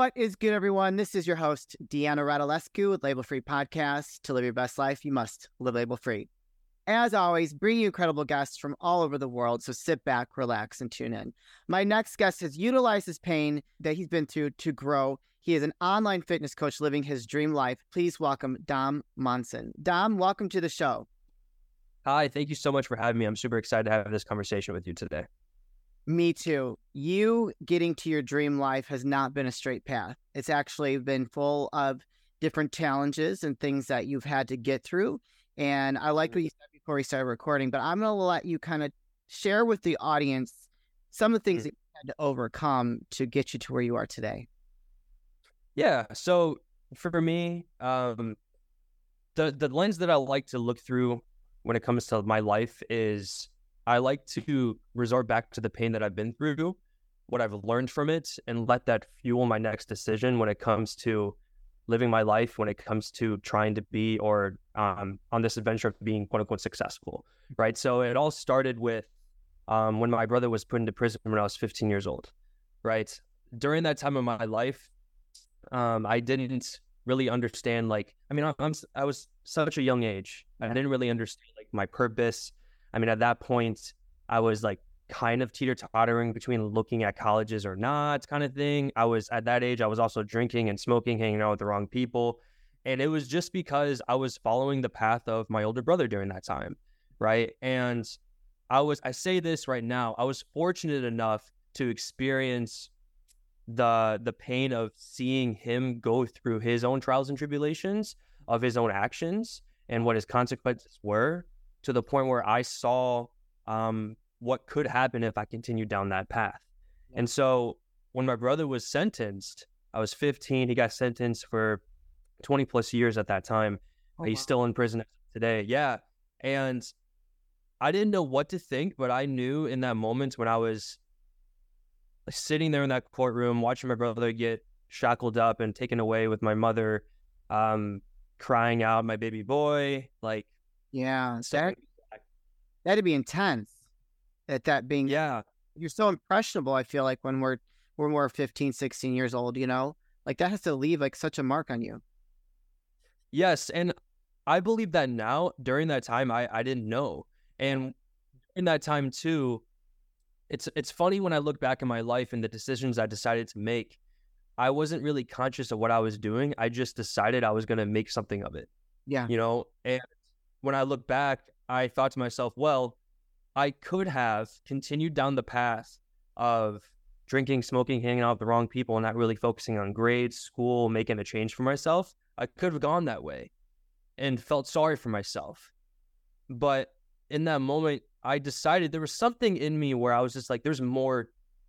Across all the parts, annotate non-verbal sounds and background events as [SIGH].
What is good, everyone? This is your host, Deanna Radulescu with Label Free Podcast. To live your best life, you must live label free. As always, bring you incredible guests from all over the world. So sit back, relax, and tune in. My next guest has utilized his pain that he's been through to grow. He is an online fitness coach living his dream life. Please welcome Dom Monson. Dom, welcome to the show. Hi, thank you so much for having me. I'm super excited to have this conversation with you today. Me too. You getting to your dream life has not been a straight path. It's actually been full of different challenges and things that you've had to get through. And I like what Mm-hmm. you said before we started recording, but I'm going to let you kind of share with the audience some of the things Mm. that you had to overcome to get you to where you are today. Yeah. So for me, um, the the lens that I like to look through when it comes to my life is I like to resort back to the pain that I've been through, what I've learned from it, and let that fuel my next decision when it comes to living my life, when it comes to trying to be or um, on this adventure of being quote unquote successful. Right. So it all started with um, when my brother was put into prison when I was 15 years old. Right. During that time of my life, um, I didn't really understand like I mean I'm, I'm was such a young age. I didn't really understand like my purpose. I mean at that point I was like kind of teeter tottering between looking at colleges or not kind of thing. I was at that age I was also drinking and smoking, hanging out with the wrong people. And it was just because I was following the path of my older brother during that time, right? And I was I say this right now, I was fortunate enough to experience the the pain of seeing him go through his own trials and tribulations of his own actions and what his consequences were to the point where I saw um, what could happen if I continued down that path. And so when my brother was sentenced, I was 15. He got sentenced for 20 plus years at that time. Oh, He's wow. still in prison today. Yeah. And I didn't know what to think, but I knew in that moment when I was sitting there in that courtroom watching my brother get shackled up and taken away with my mother um crying out my baby boy like Yeah, so that, that'd be intense. At that being, yeah you're so impressionable. I feel like when we're when we're 15, 16 years old, you know, like that has to leave like such a mark on you. yes and i believe that now during that time i i didn't know and in that time too it's it's funny when i look back in my life and the decisions i decided to make i wasn't really conscious of what i was doing i just decided i was going to make something of it Yeah, you know and when i look back i thought to myself well i could have continued down the path of drinking smoking hanging out with the wrong people and not really focusing on grades school making a change for myself. I could have gone that way and felt sorry for myself. But in that moment i decided there was something in me where i was just like there's more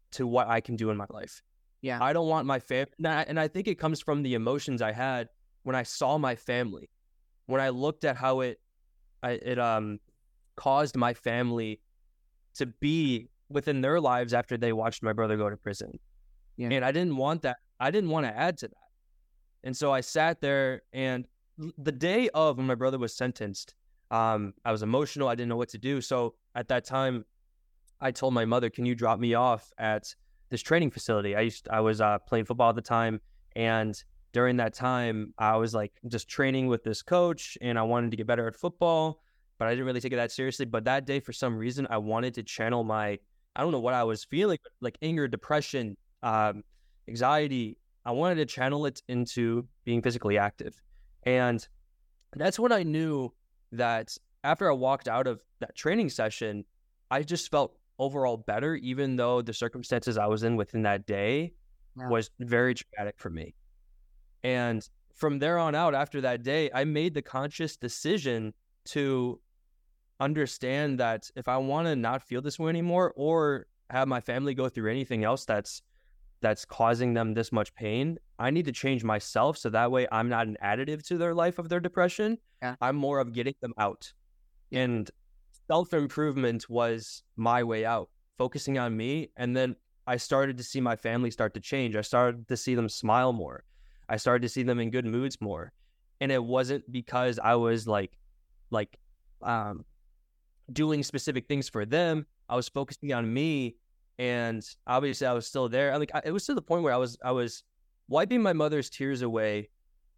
to what i can do in my life. Yeah, I don't want my family, and I, and I think it comes from the emotions I had when I saw my family, when I looked at how it, I, it um, caused my family to be within their lives after they watched my brother go to prison, Yeah. and I didn't want that. I didn't want to add to that, and so I sat there, and the day of when my brother was sentenced, um, I was emotional. I didn't know what to do. So at that time, I told my mother, "Can you drop me off at this training facility?" I used I was uh, playing football at the time, and during that time, I was like just training with this coach, and I wanted to get better at football, but I didn't really take it that seriously. But that day, for some reason, I wanted to channel my I don't know what I was feeling, but like anger, depression, um, anxiety. I wanted to channel it into being physically active, and that's when I knew that after I walked out of that training session, I just felt overall better, even though the circumstances I was in within that day Yeah. was very traumatic for me. And from there on out, after that day, I made the conscious decision to understand that if I want to not feel this way anymore or have my family go through anything else that's that's causing them this much pain, I need to change myself so that way I'm not an additive to their life of their depression. Yeah. I'm more of getting them out. And self improvement was my way out, focusing on me. And then I started to see my family start to change. I started to see them smile more. I started to see them in good moods more. And it wasn't because I was like, like, um, doing specific things for them. I was focusing on me, and obviously I was still there. I like I, it was to the point where I was I was wiping my mother's tears away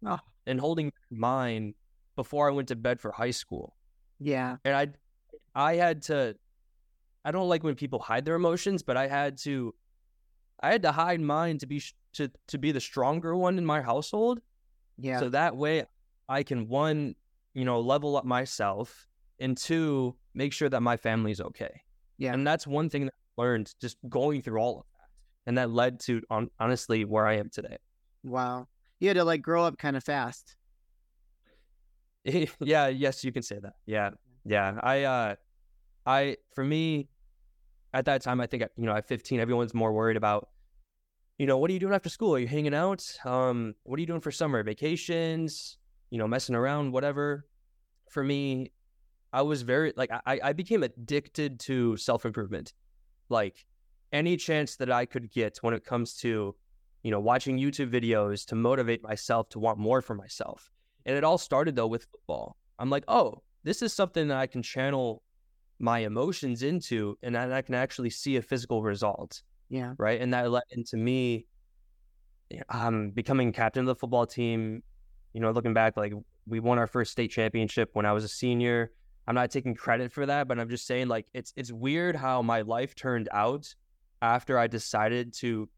Oh. and holding mine before I went to bed for high school. Yeah. And I I had to I don't like when people hide their emotions, but I had to I had to hide mine to be to to be the stronger one in my household. Yeah. So that way I can one, you know, level up myself and two, make sure that my family's okay. Yeah. And that's one thing that I learned just going through all of that. And that led to on, honestly where I am today. wow. You had to like grow up kind of fast. yeah, yes, you can say that. Yeah. Yeah. I uh I for me at that time I think you know at 15 everyone's more worried about you know what are you doing after school? Are you hanging out? Um what are you doing for summer vacations? You know, messing around whatever. For me, I was very like I I became addicted to self-improvement. Like any chance that I could get when it comes to you know watching YouTube videos to motivate myself to want more for myself. And it all started though with football. I'm like, oh, this is something that I can channel my emotions into and I can actually see a physical result. Yeah. Right. And that led into me um, becoming captain of the football team. You know, looking back, like we won our first state championship when I was a senior. I'm not taking credit for that, but I'm just saying like it's it's weird how my life turned out after I decided to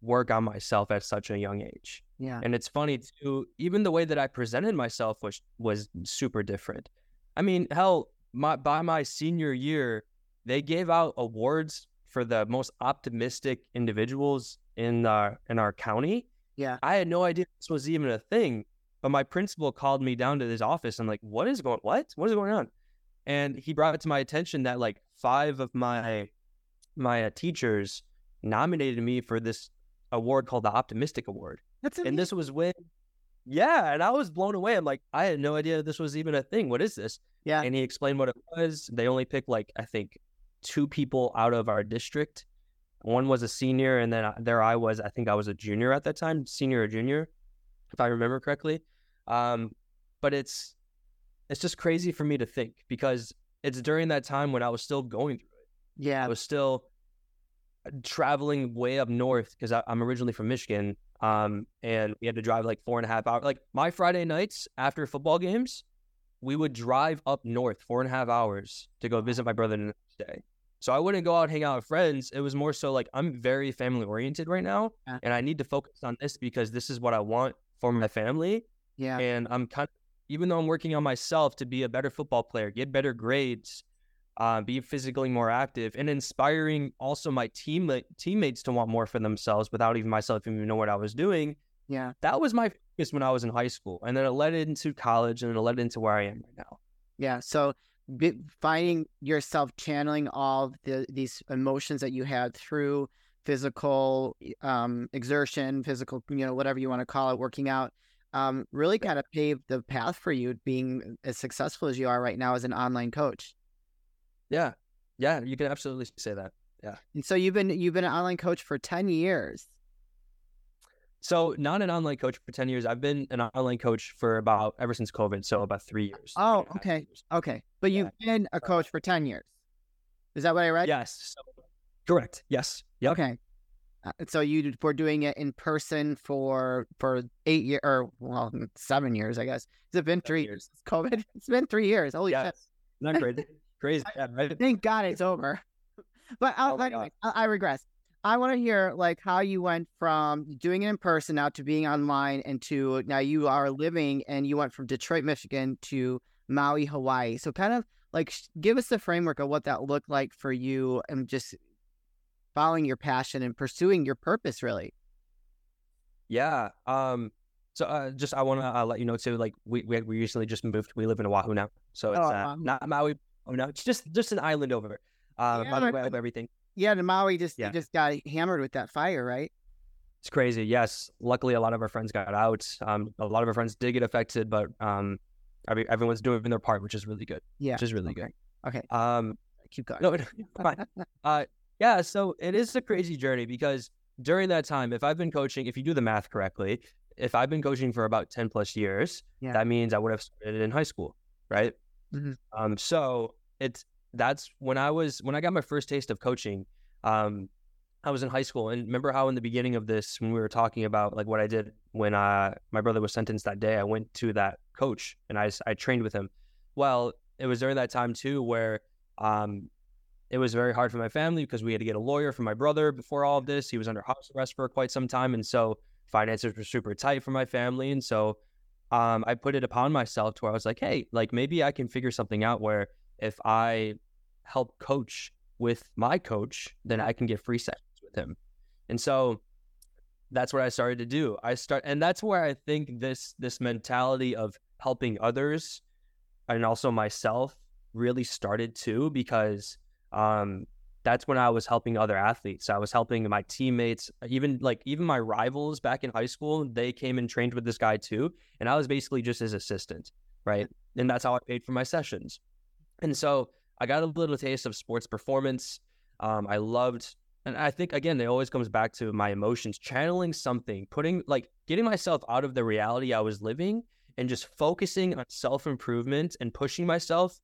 work on myself at such a young age. Yeah. And it's funny too, even the way that I presented myself was was super different. I mean, hell, my by my senior year, they gave out awards for the most optimistic individuals in our in our county. Yeah. I had no idea this was even a thing. But my principal called me down to his office and like, what is going what? What is going on? And he brought it to my attention that like five of my my uh, teachers nominated me for this award called the Optimistic Award. That's And this was when, yeah, and I was blown away. I'm like, I had no idea this was even a thing. What is this? Yeah. And he explained what it was. They only picked like I think two people out of our district. One was a senior, and then there I was. I think I was a junior at that time, senior or junior, if I remember correctly. Um, but it's it's just crazy for me to think because it's during that time when I was still going through it. yeah. I was still traveling way up north because I'm originally from Michigan. Um, and we had to drive like four and a half hours. Like my Friday nights after football games, we would drive up north four and a half hours to go visit my brother the next day. So I wouldn't go out and hang out with friends. It was more so like I'm very family oriented right now, Yeah. and I need to focus on this because this is what I want for my family. Yeah. And I'm kind of, even though I'm working on myself to be a better football player, get better grades, uh, be physically more active, and inspiring also my team teammates to want more for themselves without even myself even know what I was doing. Yeah. That was my focus when I was in high school, and then it led into college, and it led into where I am right now. Yeah. So finding yourself channeling all the these emotions that you had through physical um, exertion, physical, you know, whatever you want to call it, working out, um, really kind of paved the path for you being as successful as you are right now as an online coach. Yeah, yeah, you can absolutely say that. Yeah, and so you've been you've been an online coach for ten years. So, not an online coach for ten years. I've been an online coach for about ever since COVID, so about three years. Oh, three and a half okay. Okay, but Yeah. you've been a coach for ten years. Is that what I read? Yes. So, correct. Yes. Yep. Okay. Uh, so you were doing it in person for for eight years or well seven years, I guess. It's been three years. COVID. [LAUGHS] It's been three years. Holy shit! Not crazy. [LAUGHS] crazy. Yeah, right. Thank God it's over. [LAUGHS] But uh, Oh anyway, I, I regress. I want to hear like how you went from doing it in person now to being online and to now you are living and you went from Detroit, Michigan to Maui, Hawaii. So kind of like give us the framework of what that looked like for you and just following your passion and pursuing your purpose really. Yeah. Um. So, uh, just I want to uh, let you know too. Like, we, we we recently just moved. We live in Oahu now, so it's Oh, uh, Oahu. not Maui. Oh no, it's just just an island over. Uh, Yeah, by the way, everything. Yeah, the Maui just Yeah. just got hammered with that fire, right? It's crazy. Yes. Luckily, a lot of our friends got out. Um, a lot of our friends did get affected, but um, every, everyone's doing their part, which is really good. Yeah. Which is really Okay. good. Okay, Um, keep going. no, [LAUGHS] fine. [LAUGHS] Uh, yeah. So it is a crazy journey because during that time, if I've been coaching, if you do the math correctly, if I've been coaching for about ten plus years, Yeah. that means I would have started in high school, right? Mhm. Um, so it's that's when I was when I got my first taste of coaching. Um, I was in high school, and remember how in the beginning of this, when we were talking about like what I did when uh, my brother was sentenced that day, I went to that coach and I I trained with him. Well, it was during that time too where um, it was very hard for my family because we had to get a lawyer for my brother before all of this. He was under house arrest for quite some time, and so finances were super tight for my family, and so um, I put it upon myself to where I was like, hey, like maybe I can figure something out where if I help coach with my coach, then I can get free sessions with him. And so that's what I started to do. I start and that's where I think this this mentality of helping others and also myself really started too because um that's when I was helping other athletes. I was helping my teammates, even like even my rivals back in high school, they came and trained with this guy too. And I was basically just his assistant, right? And that's how I paid for my sessions. And so I got a little taste of sports performance. Um, I loved, and I think again, it always comes back to my emotions, channeling something, putting like getting myself out of the reality I was living and just focusing on self improvement and pushing myself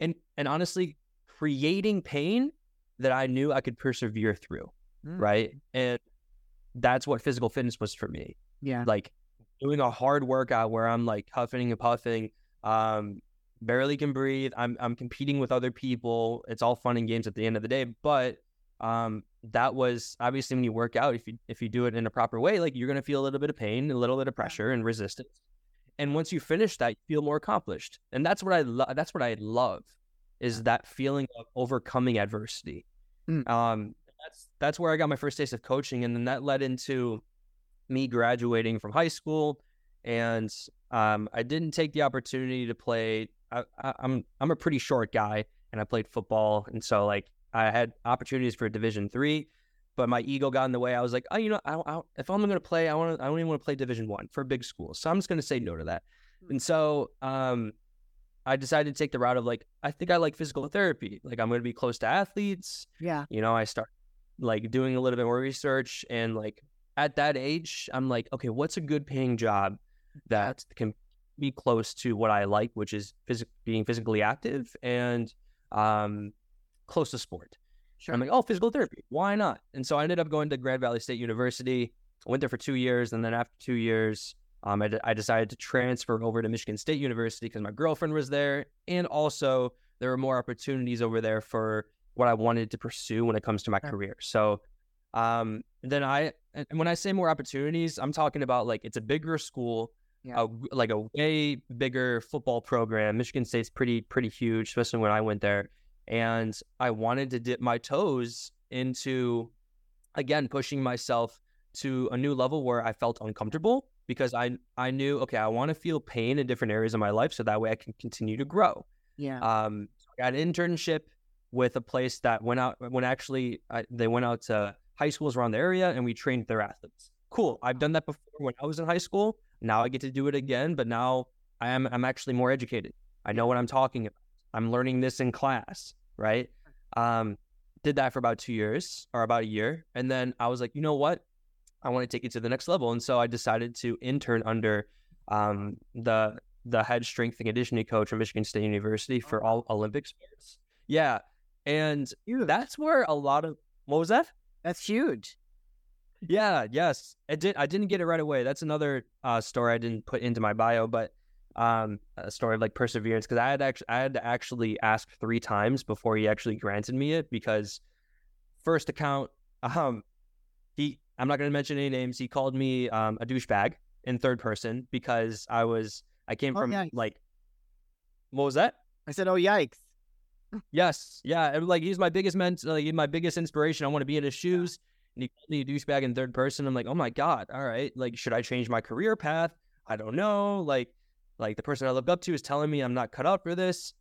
and and honestly creating pain that I knew I could persevere through. Mm. Right. And that's what physical fitness was for me. Yeah. Like doing a hard workout where I'm like huffing and puffing, um, barely can breathe. I'm I'm competing with other people. It's all fun and games at the end of the day. But um, that was obviously when you work out, if you if you do it in a proper way, like you're gonna feel a little bit of pain, a little bit of pressure and resistance. And once you finish that, you feel more accomplished. And that's what I love. That's what I love is that feeling of overcoming adversity. Mm. Um, that's that's where I got my first taste of coaching, and then that led into me graduating from high school, and um, I didn't take the opportunity to play. I, I, I'm I'm a pretty short guy, and I played football, and so like I had opportunities for Division three, but my ego got in the way. I was like, oh, you know, I, I, if I'm going to play, I want to. I don't even want to play Division one for a big school, so I'm just going to say no to that. Hmm. And so um, I decided to take the route of like, I think I like physical therapy. Like I'm going to be close to athletes. Yeah. You know, I start like doing a little bit more research and like at that age, I'm like, okay, what's a good paying job that can be close to what I like, which is phys- being physically active and um, close to sport. Sure. I'm like, oh, physical therapy. Why not? And so I ended up going to Grand Valley State University. I went there for two years. And then after two years, um, I, d- I decided to transfer over to Michigan State University because my girlfriend was there, and also there were more opportunities over there for what I wanted to pursue when it comes to my career. So, um, then I, and when I say more opportunities, I'm talking about like it's a bigger school, yeah. a, like a way bigger football program. Michigan State's pretty pretty huge, especially when I went there, and I wanted to dip my toes into, again, pushing myself to a new level where I felt uncomfortable because I I knew okay I want to feel pain in different areas of my life so that way I can continue to grow. Yeah. Um, I got an internship with a place that went out when actually I, they went out to high schools around the area and we trained their athletes. Cool. I've done that before when I was in high school. Now I get to do it again, but now I am I'm actually more educated. I know what I'm talking about. I'm learning this in class, right? Um, did that for about two years or about a year, and then I was like, you know what? I want to take it to the next level. And so I decided to intern under um, the the head strength and conditioning coach from Michigan State University for all Olympic sports. Yeah. And that's where a lot of what was that? That's huge. Yeah, yes. I did I didn't get it right away. That's another uh, story I didn't put into my bio, but um, a story of like perseverance because I had actually I had to actually ask three times before he actually granted me it because first account [LAUGHS] um he I'm not going to mention any names. He called me um, a douchebag in third person because I was I came oh, from yikes. like what was that? I said, "Oh yikes." yes, yeah, and, like he's my biggest mentor, like he's my biggest inspiration. I want to be in his shoes. And he called me a douchebag in third person. I'm like, oh my god, all right. Like, should I change my career path? I don't know. Like, like the person I look up to is telling me I'm not cut out for this.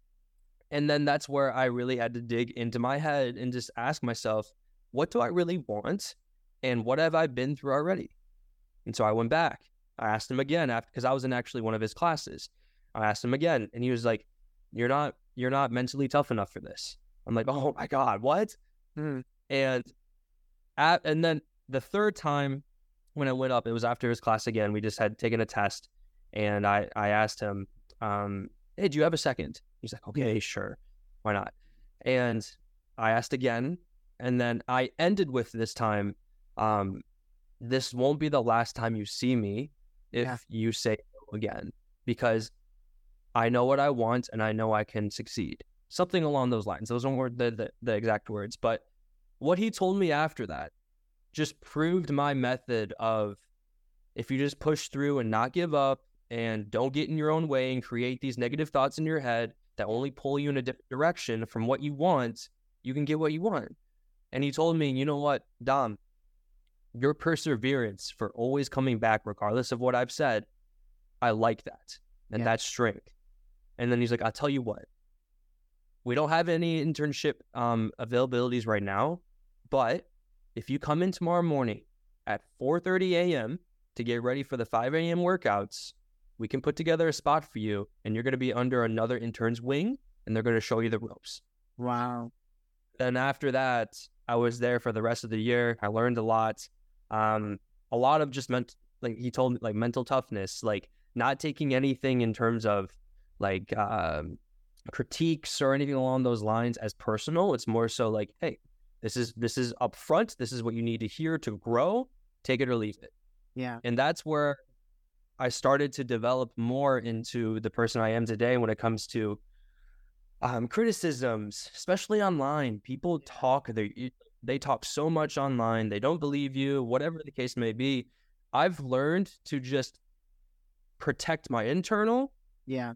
And then that's where I really had to dig into my head and just ask myself, what do I really want? and what have I been through already? And so I went back. I asked him again after because I was in actually one of his classes. I asked him again, and he was like, "You're not, you're not mentally tough enough for this." I'm like, "Oh my god, what?" Mm. And at, and then the third time when I went up, it was after his class again. We just had taken a test, and I I asked him, um, "Hey, do you have a second? He's like, "Okay, sure, why not?" And I asked again, And then I ended with this time, um, this won't be the last time you see me if Yeah. you say no again, because I know what I want and I know I can succeed. Something along those lines. Those weren't the, the, the exact words, but what he told me after that just proved my method of if you just push through and not give up and don't get in your own way and create these negative thoughts in your head that only pull you in a different direction from what you want, you can get what you want. And he told me, you know what, Dom, your perseverance for always coming back, regardless of what I've said, I like that. And Yeah. that's strength. And then he's like, I'll tell you what, we don't have any internship um, availabilities right now, but if you come in tomorrow morning at 4:30 a.m. to get ready for the 5 a.m. workouts, we can put together a spot for you, and you're going to be under another intern's wing, and they're going to show you the ropes. Wow. Then after that, I was there for the rest of the year. I learned a lot, um, a lot of just meant like he told me like mental toughness, like not taking anything in terms of like um, critiques or anything along those lines as personal. It's more so like, hey, this is this is upfront. This is what you need to hear to grow. Take it or leave it. Yeah. And that's where I started to develop more into the person I am today when it comes to um, criticisms, especially online. People talk they they talk so much online. They don't believe you, whatever the case may be. I've learned to just protect my internal Yeah.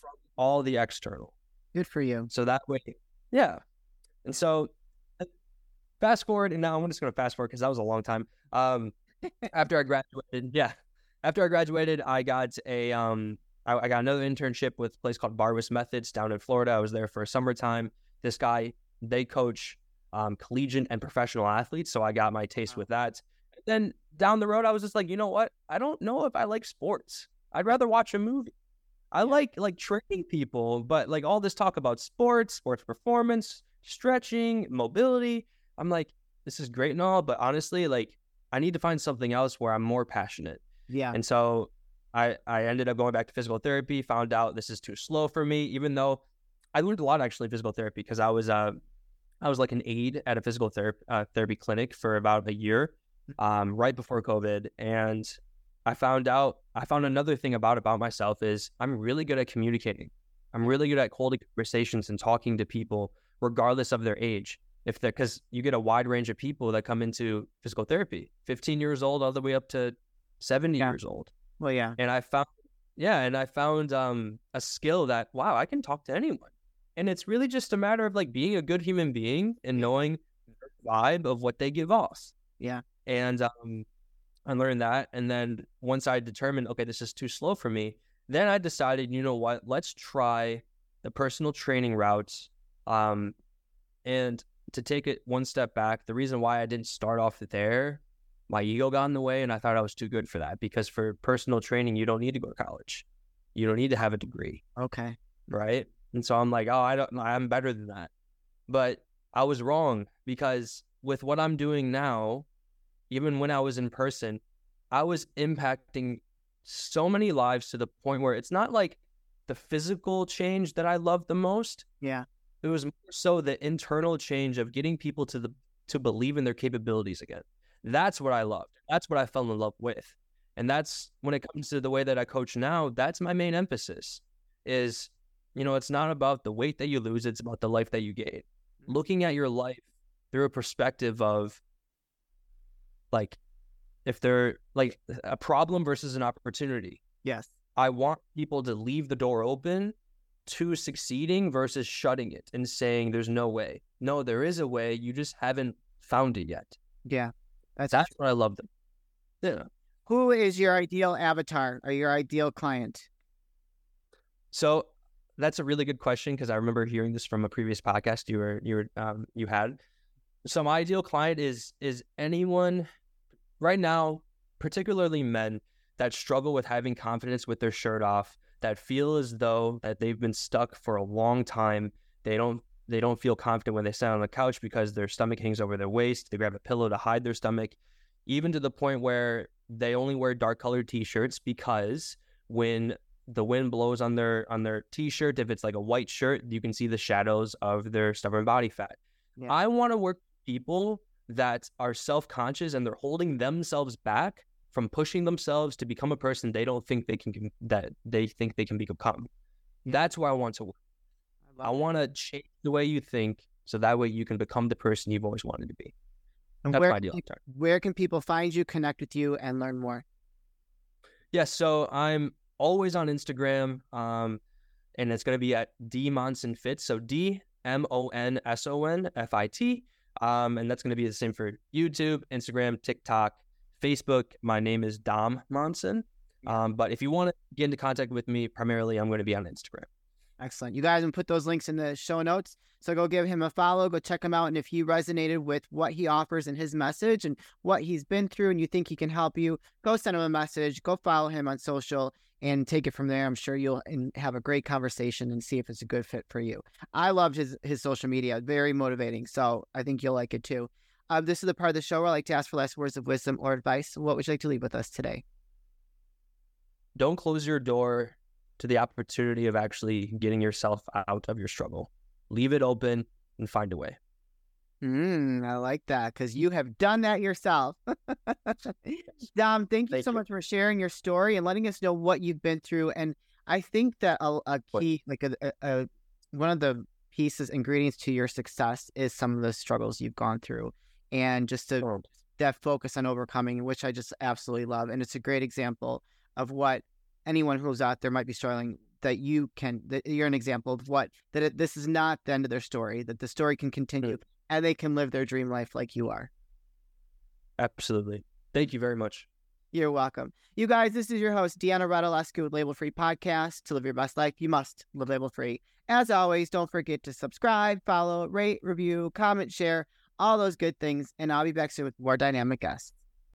from all the external. Good for you. So that way, yeah. And so fast forward, and now I'm just going to fast forward because that was a long time. Um, after I graduated, yeah, after I graduated, I got a um, I, I got another internship with a place called Barwis Methods down in Florida. I was there for a summertime. This guy, they coach um, collegiate and professional athletes, so I got my taste Wow. with that. Then down the road, I was just like, you know what? I don't know if I like sports. I'd rather watch a movie. I Yeah. like like training people, but like all this talk about sports, sports performance, stretching, mobility. I'm like, this is great and all, but honestly, like I need to find something else where I'm more passionate. Yeah. And so I I ended up going back to physical therapy, found out this is too slow for me, even though I learned a lot actually in physical therapy because I was uh I was like an aide at a physical therapy uh, therapy clinic for about a year, um, right before COVID, and I found out I found another thing about about myself is I'm really good at communicating. I'm really good at holding conversations and talking to people regardless of their age. If they're because you get a wide range of people that come into physical therapy, 15 years old all the way up to 70 Yeah. years old. Well, yeah. And I found yeah, and I found um a skill that wow, I can talk to anyone. And it's really just a matter of like being a good human being and knowing the vibe of what they give off. Yeah. And um I learned that. And then once I determined, okay, this is too slow for me, then I decided, you know what, let's try the personal training route. Um, and to take it one step back, the reason why I didn't start off there, my ego got in the way, and I thought I was too good for that. Because for personal training, you don't need to go to college, you don't need to have a degree Okay. right? And so I'm like, oh, I don't, I'm better than that. But I was wrong because with what I'm doing now, even when I was in person, I was impacting so many lives to the point where it's not like the physical change that I love the most. Yeah. It was more so the internal change of getting people to the to believe in their capabilities again. That's what I loved. That's what I fell in love with. And that's when it comes to the way that I coach now, that's my main emphasis is you know, it's not about the weight that you lose, it's about the life that you gain. Mm-hmm. Looking at your life through a perspective of like if they're like a problem versus an opportunity. Yes. I want people to leave the door open to succeeding versus shutting it and saying there's no way. No, there is a way. You just haven't found it yet. Yeah. That's, That's what I love. Them. Yeah. who is your ideal avatar or your ideal client? So that's a really good question because I remember hearing this from a previous podcast you were you were um, you had. So my ideal client is is anyone right now, particularly men that struggle with having confidence with their shirt off, that feel as though that they've been stuck for a long time. They don't they don't feel confident when they sit on the couch because their stomach hangs over their waist. They grab a pillow to hide their stomach, even to the point where they only wear dark colored t-shirts because when the wind blows on their on their t-shirt if it's like a white shirt you can see the shadows of their stubborn body fat Yeah. i want to work people that are self conscious and they're holding themselves back from pushing themselves to become a person they don't think they can that they think they can become. That's where I want to work. I, I want to change the way you think so that way you can become the person you've always wanted to be. And That's where, my ideal can, where can people find you, connect with you, and learn more? Yes, yeah, so I'm always on Instagram, um, and it's going to be at D Monson Fits. So D M O N S O N F I T. Um, and that's going to be the same for YouTube, Instagram, TikTok, Facebook. My name is Dom Monson. Um, but if you want to get into contact with me, primarily I'm going to be on Instagram. Excellent. You guys can put those links in the show notes. So go give him a follow, go check him out. And if he resonated with what he offers and his message and what he's been through and you think he can help you, go send him a message, go follow him on social and take it from there. I'm sure you'll have a great conversation and see if it's a good fit for you. I loved his his social media, very motivating. So I think you'll like it too. Uh, this is the part of the show where I like to ask for last words of wisdom or advice. What would you like to leave with us today? Don't close your door to the opportunity of actually getting yourself out of your struggle. Leave it open and find a way. Mm, I like that because you have done that yourself. [LAUGHS] Dom, thank you thank so you. much for sharing your story and letting us know what you've been through. And I think that a, a key, like a, a, a, one of the pieces, ingredients to your success is some of the struggles you've gone through, and just to oh. that focus on overcoming, which I just absolutely love. And it's a great example of what anyone who's out there might be struggling that you can that you're an example of what that it, this is not the end of their story that the story can continue mm and they can live their dream life like you are. Absolutely. Thank you very much. You're welcome. You guys, this is your host, Deanna Radulescu with Label Free Podcast. To live your best life, you must live label free. As always, don't forget to subscribe, follow, rate, review, comment, share, all those good things. And I'll be back soon with more dynamic guests.